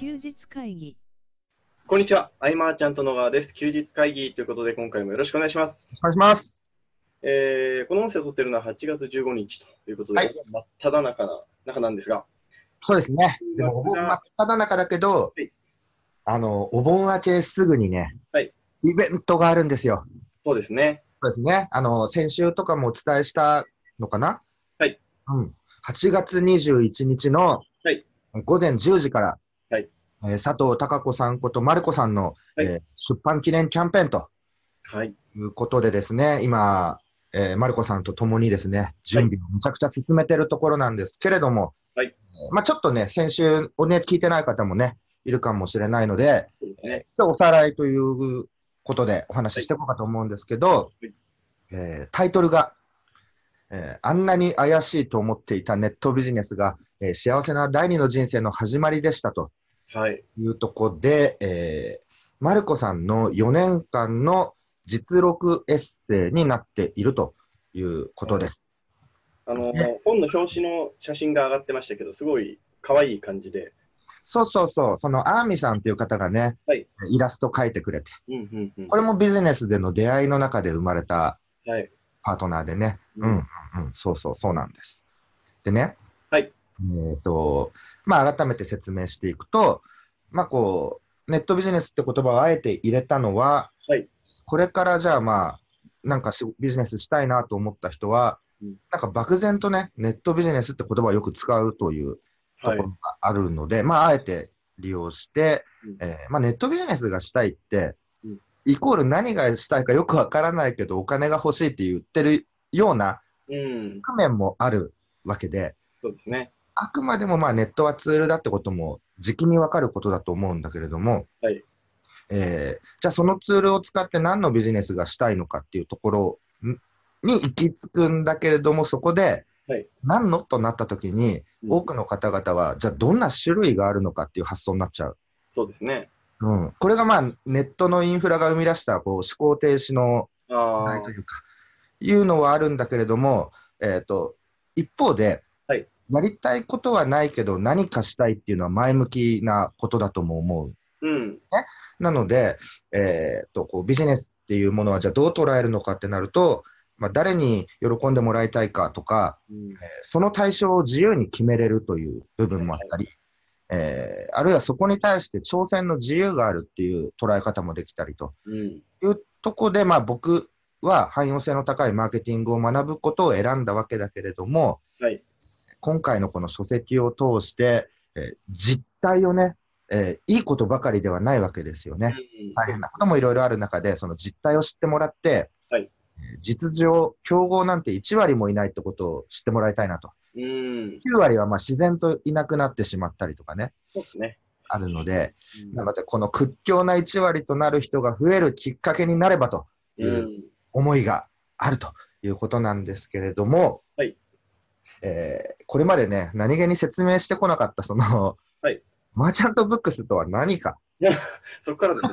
休日会議こんにちは、アイマーちゃんと野川です。休日会議ということで、今回もよろしくお願いします。お願いします。えー、この音声を撮っているのは8月15日ということで、はい真っ只中な中なんですが、そうですね。でも、お盆真っ只中だけどはい、あの、お盆明けすぐにね、はいイベントがあるんですよ。そうですね。そうですね。あの、先週とかもお伝えしたのかな？はい。うん。8月21日の、はいえ午前10時から、はい。えー佐藤孝子さんことマルコさんの、はい。えー出版記念キャンペーンと。はい。いうことでですね、今、えーマルコさんと共にですね、準備をめちゃくちゃ進めてるところなんですけれども、はい。えーまあちょっとね、先週をね、聞いてない方もね、いるかもしれないので、そうですね。ちょっとおさらいということでお話ししていこうかと思うんですけど、はい。えータイトルが、えーあんなに怪しいと思っていたネットビジネスが、えー幸せな第二の人生の始まりでしたと。はい。いうところで、えーマルコさんの4年間の実録エッセイになっているということです。あのね、本の表紙の写真が上がってましたけど、すごい可愛い感じで、そうそうそう、そのアーミさんという方がね、はいイラスト描いてくれて、うんうんうん。これもビジネスでの出会いの中で生まれたはい。パートナーでね、ううんん、うん、うん、そうそう、そうなんです。でね、はい。えっ、と、まあ、改めて説明していくと、まあ、こう、ネットビジネスって言葉をあえて入れたのは、はいこれからじゃあまあ、なんかしビジネスしたいなと思った人は、うんなんか漠然とね、ネットビジネスって言葉をよく使うというとはいころ。があるので、まあ、あえて利用して、うんえーまあ、ネットビジネスがしたいって、うんイコール何がしたいかよくわからないけど、お金が欲しいって言ってるようなうん。側面もあるわけで、そうですね。あくまでもまあネットはツールだってことも、時期にわかることだと思うんだけれども、はいえーじゃあそのツールを使って何のビジネスがしたいのかっていうところに行き着くんだけれども、そこで、はい何のとなった時に、うん多くの方々は、じゃあどんな種類があるのかっていう発想になっちゃう。そうですね。うん、これがまあネットのインフラが生み出したこう思考停止のああないと。いうか、いうのはあるんだけれども、えっ、と、一方で、はいやりたいことはないけど何かしたいっていうのは前向きなことだとも思う。うん。なので、えっ、と、こうビジネスっていうものはじゃあどう捉えるのかってなると、まあ、誰に喜んでもらいたいかとか、うんえーその対象を自由に決めれるという部分もあったり、えーあるいはそこに対して挑戦の自由があるっていう捉え方もできたりとうん。いうとこで、まあ、僕は汎用性の高いマーケティングを学ぶことを選んだわけだけれども、はい。今回のこの書籍を通して、えー実態をね、えーいいことばかりではないわけですよね。うん大変なこともいろいろある中で、その実態を知ってもらって、はいえー実情、競合なんて1割もいないってことを知ってもらいたいなと。うん。9割はまあ自然といなくなってしまったりとかね、そうですね。あるので、うんなので、この屈強な1割となる人が増えるきっかけになればといううん思いがあるということなんですけれども、はいえーこれまでね、何気に説明してこなかった、その、はいマーチャントブックスとは何か。そこからですね。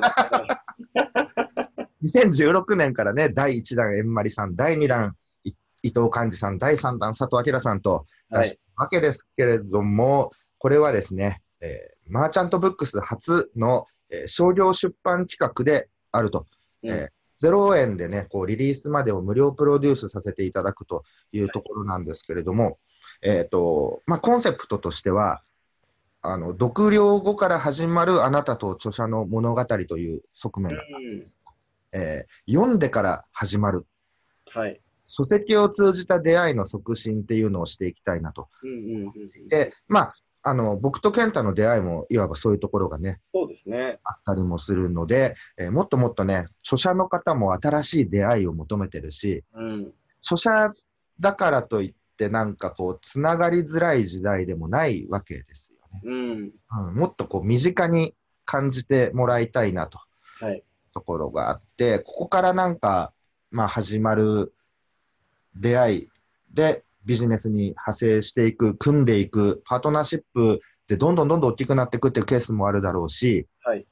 2016年からね、第1弾、円まりさん、第2弾、い伊藤寛治さん、第3弾、佐藤明さんとはい出したわけですけれども、これはですね、えーマーチャントブックス初の、えー商業出版企画であると。うんえー0円でね、こうリリースまでを無料プロデュースさせていただくというところなんですけれども、えっ、と、まあ、コンセプトとしては、あの、読了後から始まるあなたと著者の物語という側面があってですね、えー読んでから始まる。はい。書籍を通じた出会いの促進っていうのをしていきたいなと。うんうんうん。で、まあ、あの、僕と健太の出会いも、いわばそういうところがね、そうですね。あったりもするので、えーもっともっとね、著者の方も新しい出会いを求めてるし、うん。著者だからといって、なんかこう、つながりづらい時代でもないわけですよね。うん。うん、もっとこう、身近に感じてもらいたいなと。はい。ところがあって、ここからなんか、まあ、始まる出会いでビジネスに派生していく、組んでいく、パートナーシップでどんどんどんどん大きくなっていくっていうケースもあるだろうし、はい。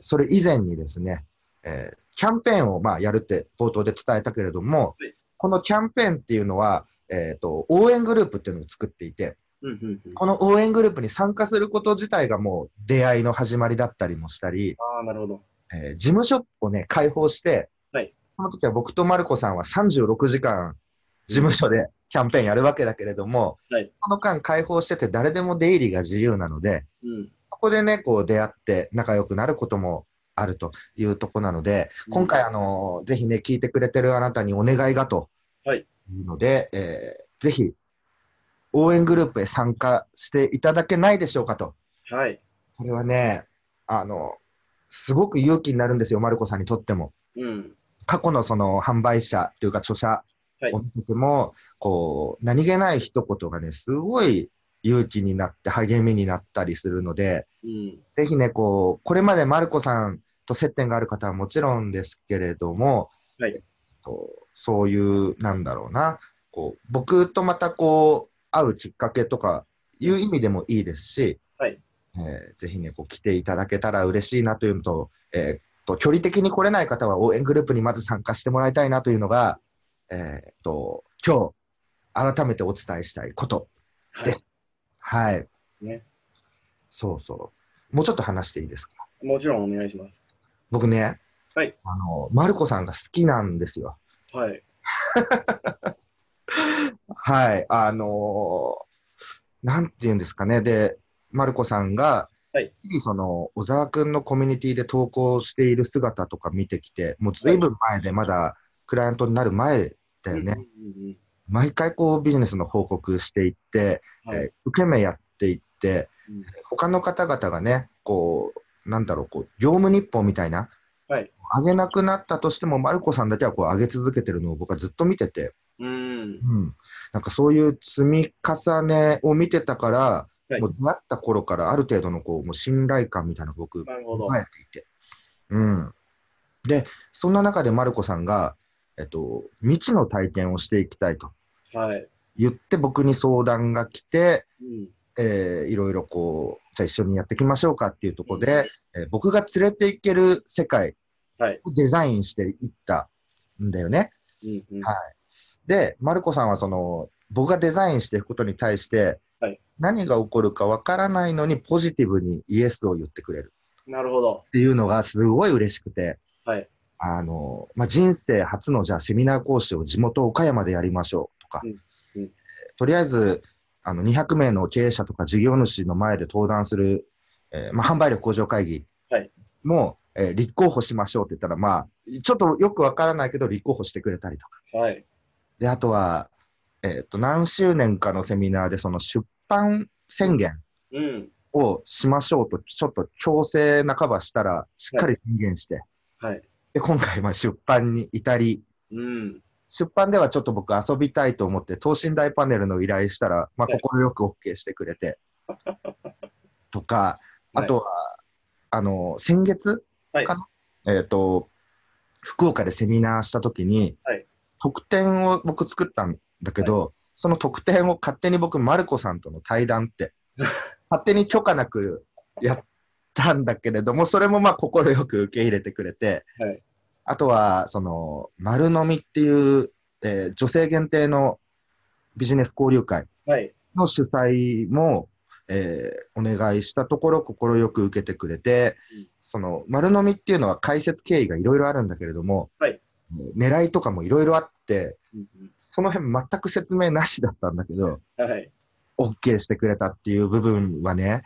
それ以前にですね、えーキャンペーンをまあやるって冒頭で伝えたけれども、はいこのキャンペーンっていうのは、えーと、応援グループっていうのを作っていて。この応援グループに参加すること自体がもう出会いの始まりだったりもしたり、ああ、なるほど。えー事務所をね、開放して、はいその時は僕とマルコさんは36時間事務所でキャンペーンやるわけだけれども、はいこの間開放してて誰でも出入りが自由なので、うん。ここでね、こう出会って仲良くなることもあるというとこなので、今回、あの、ぜひね、聞いてくれてるあなたにお願いがとはいいうので、えーぜひ、応援グループへ参加していただけないでしょうかと。はい。これはね、あの、すごく勇気になるんですよ、マルコさんにとっても。うん。過去のその販売者というか著者はいを見てても、こう、何気ない一言がね、すごい勇気になって励みになったりするので、うん。ぜひね、こう、これまでマルコさんと接点がある方はもちろんですけれども、はい。えっと、そういう、なんだろうな、こう、僕とまたこう、会うきっかけとかいう意味でもいいですし、はい。えーぜひね、こう、来ていただけたら嬉しいなというのと、えーっと、距離的に来れない方は応援グループにまず参加してもらいたいなというのが、えーっと、今日、改めてお伝えしたいこと。はい。はい。ね。そうそう。もうちょっと話していいですか？もちろんお願いします。僕ね、はいあの、マルコさんが好きなんですよ。はい。はい。あのーなんて言うんですかね。で、マルコさんが、はい日々その、小沢くんのコミュニティで投稿している姿とか見てきて、もうずいぶん前で、まだクライアントになる前だよね。毎回こうビジネスの報告していって、うん。はい。えー受け身やっていって、うん他の方々がね、こう、なんだろう、こう、業務日報みたいな、はい。上げなくなったとしても、マルコさんだけはこう上げ続けてるのを僕はずっと見てて、うん。うん、なんかそういう積み重ねを見てたから、はいもう出会った頃からある程度のこうもう信頼感みたいな僕。考えていて。うん。で、そんな中でマルコさんが、えっと、未知の体験をしていきたいとはい。言って僕に相談が来て、うん。えーいろいろこう、じゃあ一緒にやっていきましょうかっていうところで、えー僕が連れていける世界はい。をデザインしていったんだよね。うんうん。はい。で、マルコさんはその、僕がデザインしていくことに対して、はい何が起こるかわからないのにポジティブにイエスを言ってくれるなるほど。っていうのがすごい嬉しくて、はい。あの、まあ、人生初のじゃあセミナー講師を地元岡山でやりましょうとか、うんうんとりあえず、あの、200名の経営者とか事業主の前で登壇する、えーまあ、販売力向上会議はいも、えー立候補しましょうって言ったら、まあ、ちょっとよくわからないけど立候補してくれたりとか。はい。で、あとは、えっ、と、何周年かのセミナーで、その出版宣言うん。をしましょうと、ちょっと強制半ばしたら、しっかり宣言して、はい。で、今回、まあ、出版に至り、うん。出版ではちょっと僕遊びたいと思って、等身大パネルの依頼したら、まあ、はい。快く OK してくれて、とか、あとは、あの、先月はい。かな、えっ、と、福岡でセミナーしたときに、はい。特典を僕作ったんだけど、その特典を勝手に僕、マルコさんとの対談って、勝手に許可なくやったんだけれども、それもまあ、快く受け入れてくれて、はい。あとは、その、丸飲みっていう、えー女性限定のビジネス交流会はい。の主催も、えーお願いしたところ、快く受けてくれて、うんその、丸飲みっていうのは解説経緯がいろいろあるんだけれども、はいえー狙いとかもいろいろあって、うんその辺全く説明なしだったんだけど、うんはい。OK してくれたっていう部分はね、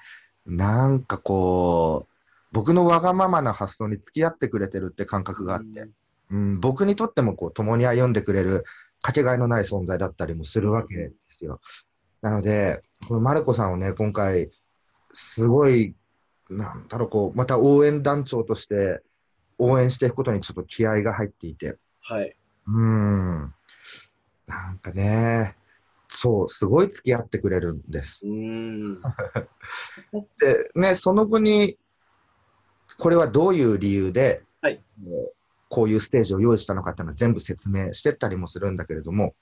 なんかこう、僕のわがままな発想に付き合ってくれてるって感覚があって、うん、僕にとってもこう共に歩んでくれるかけがえのない存在だったりもするわけですよ。なので、このマルコさんをね、今回、すごい、なんだろう、こう、また応援団長として応援していくことにちょっと気合が入っていて、はい。うん、なんかね、そう、すごい付き合ってくれるんです。で、ね、その後に、これはどういう理由で、はいえーこういうステージを用意したのかっていうのは全部説明してったりもするんだけれども、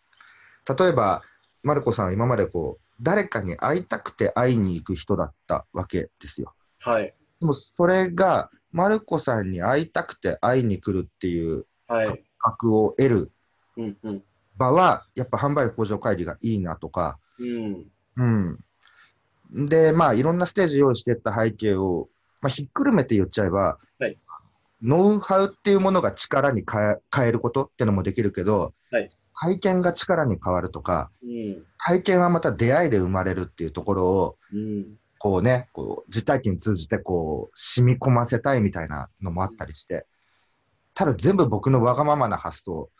例えば、マルコさんは今までこう、誰かに会いたくて会いに行く人だったわけですよ。はい。でもそれが、マルコさんに会いたくて会いに来るっていうはい。格を得るうんうん。場は、やっぱ販売力向上会議がいいなとか、うん。うん。で、まあ、いろんなステージ用意していった背景を、まあ、ひっくるめて言っちゃえば、はいノウハウっていうものが力に変えることってのもできるけど、はい体験が力に変わるとか、うん。体験はまた出会いで生まれるっていうところを、うん。こうね、こう実体験通じてこう染み込ませたいみたいなのもあったりして、ただ全部僕のわがままな発想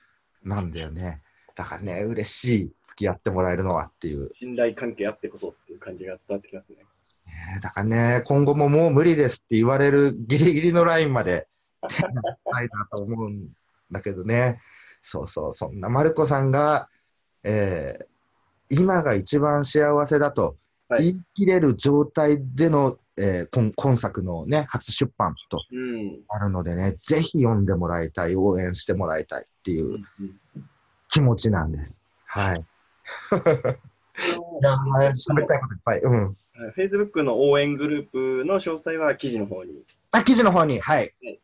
なんだよね。だからね、嬉しい、付き合ってもらえるのはっていう。信頼関係あってこそっていう感じが伝わってきますね。ねだからね、今後ももう無理ですって言われるギリギリのラインまで ないなと思うんだけどね。そうそう、そんなマルコさんが、えー今が一番幸せだとはい言い切れる状態での、えー今今作のね、初出版とうん。あるのでね、ぜひ読んでもらいたい、応援してもらいたいっていううんうん気持ちなんです。はい。いや、喋りたいこといっぱい。うん。Facebook の応援グループの詳細は記事の方に、あ、記事の方に、はいはい。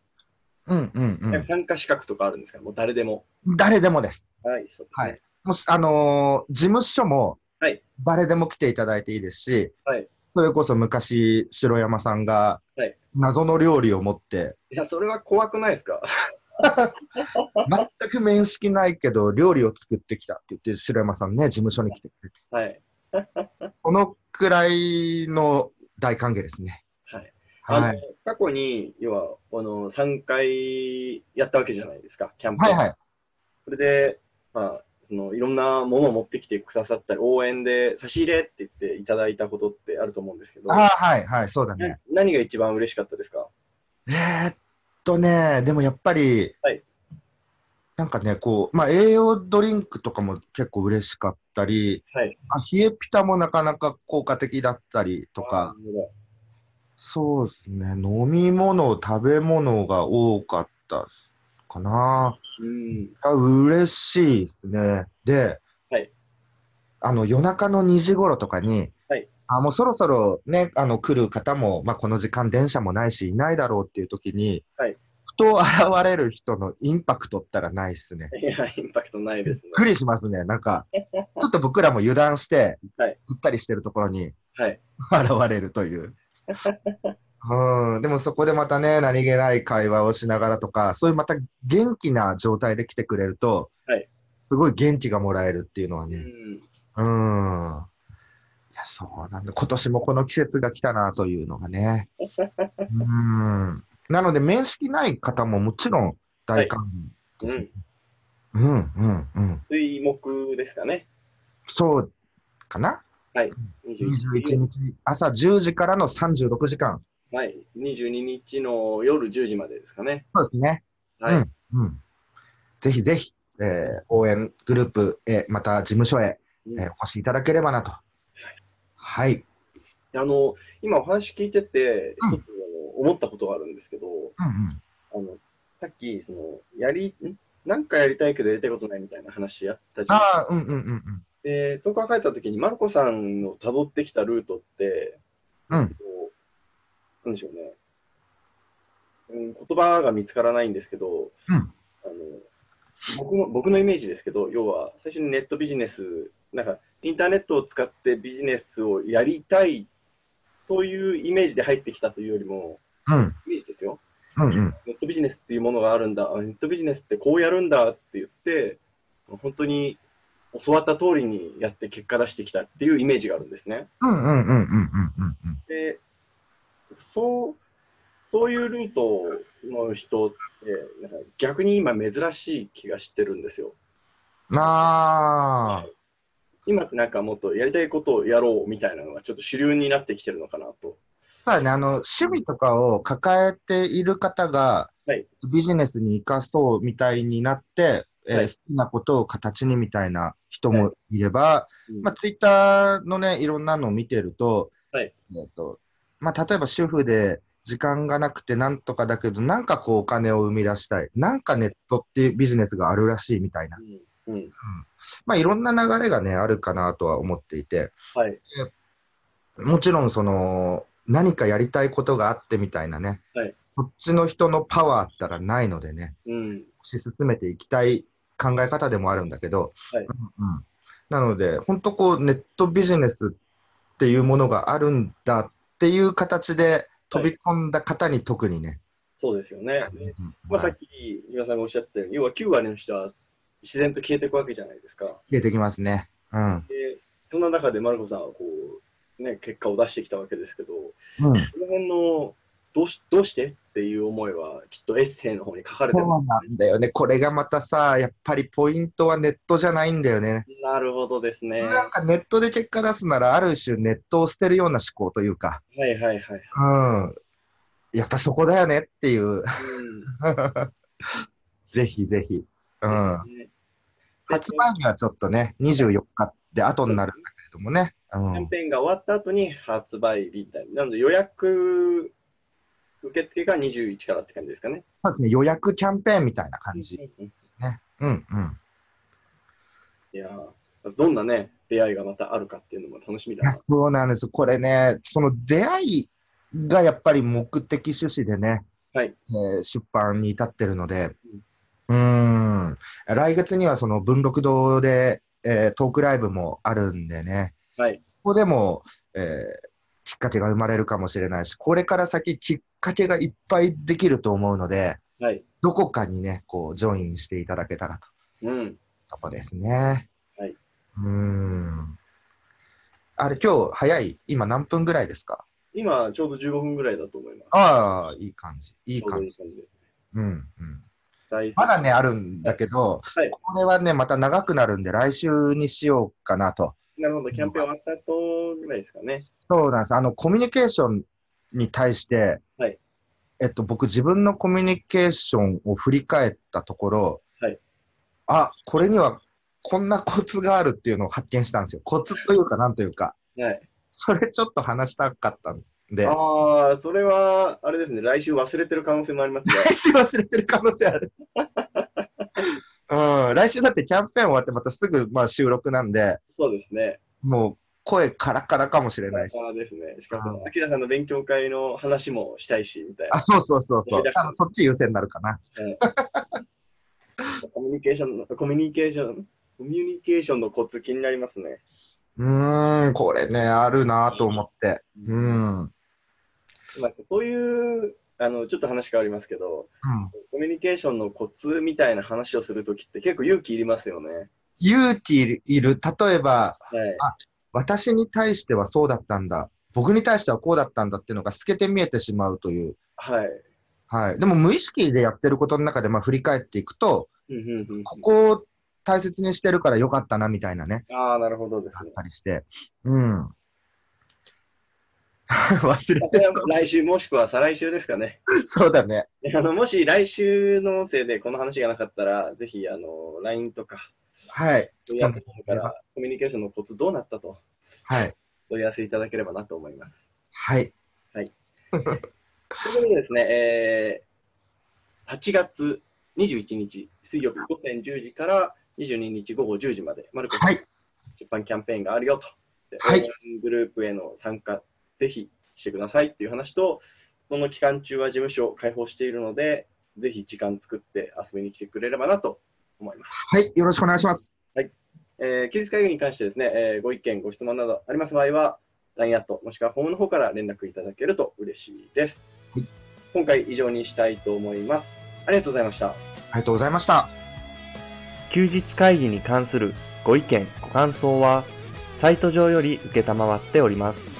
うんうんうん。参加資格とかあるんですか？もう誰でも。誰でもです。はい、そうですねはい。もし、あのー事務所もはい、誰でも来ていただいていいですし、はいそれこそ昔、城山さんがはい、謎の料理を持って、いや、それは怖くないですか？全く面識ないけど、料理を作ってきたって言って、城山さんね、事務所に来てくれて、はい。このくらいの大歓迎ですね。はい。はい。過去に、要は、あの、3回やったわけじゃないですか、キャンプ。はいはい。それで、まあ、そのいろんなものを持ってきてくださったり、応援で差し入れって言っていただいたことってあると思うんですけど、ああ、はいはい、そうだね。な何が一番嬉しかったですか？えーっとね、でもやっぱり、はいなんかね、こう、まあ、栄養ドリンクとかも結構嬉しかったり、はい。あ冷えピタもなかなか効果的だったりとか、そうですね、飲み物、食べ物が多かったかな。うん。あ嬉しいですね。で、はいあの夜中の2時頃とかに、はいあもうそろそろね、あの来る方も、まあ、この時間、電車もないし、いないだろうっていう時に、はいふと現れる人のインパクトったらないっすね。いや、インパクトないですねびっ。くりしますね。なんか、ちょっと僕らも油断して、はいぐったりしてるところにはい。現れるという。うん、でもそこでまたね、何気ない会話をしながらとか、そういうまた元気な状態で来てくれると、はいすごい元気がもらえるっていうのはね、うん。うん。そうなんだ。今年もこの季節が来たなというのがね。うん。なので、面識ない方ももちろん大歓迎です、ねうん、うん、うん。水木ですかね。そうかな21日朝10時からの36時間。はい。22日の夜10時までですかね。そうですね。はい。うんうん。ぜひぜひ、えー応援グループへ、また事務所へ、うんえーお越しいただければなと。はい。あの、今お話聞いてて、うん一つあの思ったことがあるんですけど、うんうん。あの、さっき、その、やり、ん？なんかやりたいけどやりたいことないみたいな話やったじゃん。ああ、うんうんうんうん。で、そう考えたときに、マルコさんの辿ってきたルートって、うんなんでしょうね。うん、言葉が見つからないんですけど、うんあの僕の僕のイメージですけど、要は最初にネットビジネス、なんかインターネットを使ってビジネスをやりたいというイメージで入ってきたというよりも、うんイメージですよ。うんうん。ネットビジネスっていうものがあるんだ、あネットビジネスってこうやるんだって言って、本当に教わった通りにやって結果出してきたっていうイメージがあるんですね。うんうんうんうんうんうんうん。で、そう、そういうルートの人って、なんか逆に今珍しい気がしてるんですよ。ああ、今ってなんかもっとやりたいことをやろうみたいなのがちょっと主流になってきてるのかなと。そうだね、あの、趣味とかを抱えている方がはい、ビジネスに生かそうみたいになって、えーはい好きなことを形にみたいな人もいれば、うんまあ、ツイッターのね、いろんなのを見てると、はいえっと、まあ、例えば主婦で時間がなくてなんとかだけど、なんかこうお金を生み出したい。なんかネットっていうビジネスがあるらしいみたいな。うん。うん。まあ、いろんな流れがね、あるかなとは思っていて、はい。もちろんその、何かやりたいことがあってみたいなね、はい。こっちの人のパワーったらないのでね、うん。推し進めていきたい考え方でもあるんだけど、はい。うんうん。なので、本当こう、ネットビジネスっっていうものがあるんだっていう形で飛び込んだ方に特にね。そうですよね。うんまあ、さはい。っき、皆さんがおっしゃってたように、要は9割の人は自然と消えていくわけじゃないですか。消えてきますね。うん。で、そんな中でマルコさんはこう、ね、結果を出してきたわけですけど、うん。この辺のどうしどうしてっていう思いは、きっとエッセイの方に書かれてる。そうなんだよね。これがまたさ、やっぱりポイントはネットじゃないんだよね。なるほどですね。はなんかネットで結果出すなら、ある種ネットを捨てるような思考というか、いはいはい。うん。やっぱそこだよねっていう。うん ぜひぜひ。うん。ね発売日はちょっとね、24日で後になるんだけれどもね。うんキャンペーンが終わった後に発売日みたいな。なので予約受付が21からって感じですかね。そうですね、予約キャンペーンみたいな感じ。うんね。うんうん。いやーどんなね、出会いがまたあるかっていうのも楽しみだ。そうなんです。これね、その出会いがやっぱり目的趣旨でね、はいえー出版に至ってるので、うーん、来月にはその文禄堂で、えートークライブもあるんでね、はい。ここでも、えーきっかけが生まれるかもしれないし、これから先きっかけがいっぱいできると思うので、はい。どこかにね、こう、ジョインしていただけたらと。うん。とこですね。はい。うーん。あれ、今日早い？今何分ぐらいですか？今、ちょうど15分ぐらいだと思います。ああ、いい感じ。いい感じ。いい感じです。うん、うん。まだね、あるんだけど、はいこれはね、また長くなるんで、来週にしようかなと。なるほど、キャンペーン終わった後ぐらいですかね。そうなんです。あの、コミュニケーションに対して、はいえっと、僕、自分のコミュニケーションを振り返ったところ、はいあ、これにはこんなコツがあるっていうのを発見したんですよ。コツというか、なんというか。はい。それちょっと話したかったんで、ああ、それは、あれですね、来週忘れてる可能性もありますね。来週忘れてる可能性ある。うん、来週だってキャンペーン終わってまたすぐまあ収録なんで、そうですね。もう声カラカラかもしれないし。ああですね。しかもう、んアキラさんの勉強会の話もしたいし、みたいなあ、。そうそうそうそうそっち優先になるかな。コミュニケーションの、コミュニケーション、コミュニケーションのコツ気になりますね。うーん、これね、あるなと思って。うん。そういう、あの、ちょっと話変わりますけど、コミュニケーションのコツみたいな話をするときって結構勇気いりますよね。勇気いる、いる例えば、はい。私に対してはそうだったんだ。僕に対してはこうだったんだっていうのが透けて見えてしまうという。はい。はい。でも無意識でやってることの中で、まあ振り返っていくと、うんうんうんここを大切にしてるからよかったなみたいなね。ああ、なるほどですあっね。たりして。うん。忘れて来週もしくは再来週ですかね。そうだね。あの、もし来週の音声でこの話がなかったら、ぜひ、あの、LINE とか、はい。問い合わせフォームからコミュニケーションのコツどうなったとはい。問い合わせいただければなと思います。はい。ということでですね、えー8月21日水曜日午前10時から22日午後10時まで、マルコ。出版キャンペーンがあるよと。ではいグループへの参加、ぜひしてくださいっていう話と、その期間中は事務所を開放しているので、ぜひ時間作って遊びに来てくれればなと思います。はい。よろしくお願いします。えー休日会議に関してですね、えーご意見、ご質問などあります場合は、LINE アットもしくはフォームの方から連絡いただけると嬉しいです。はい今回以上にしたいと思います。ありがとうございました。ありがとうございました。休日会議に関するご意見、ご感想は、サイト上より受けたまわっております。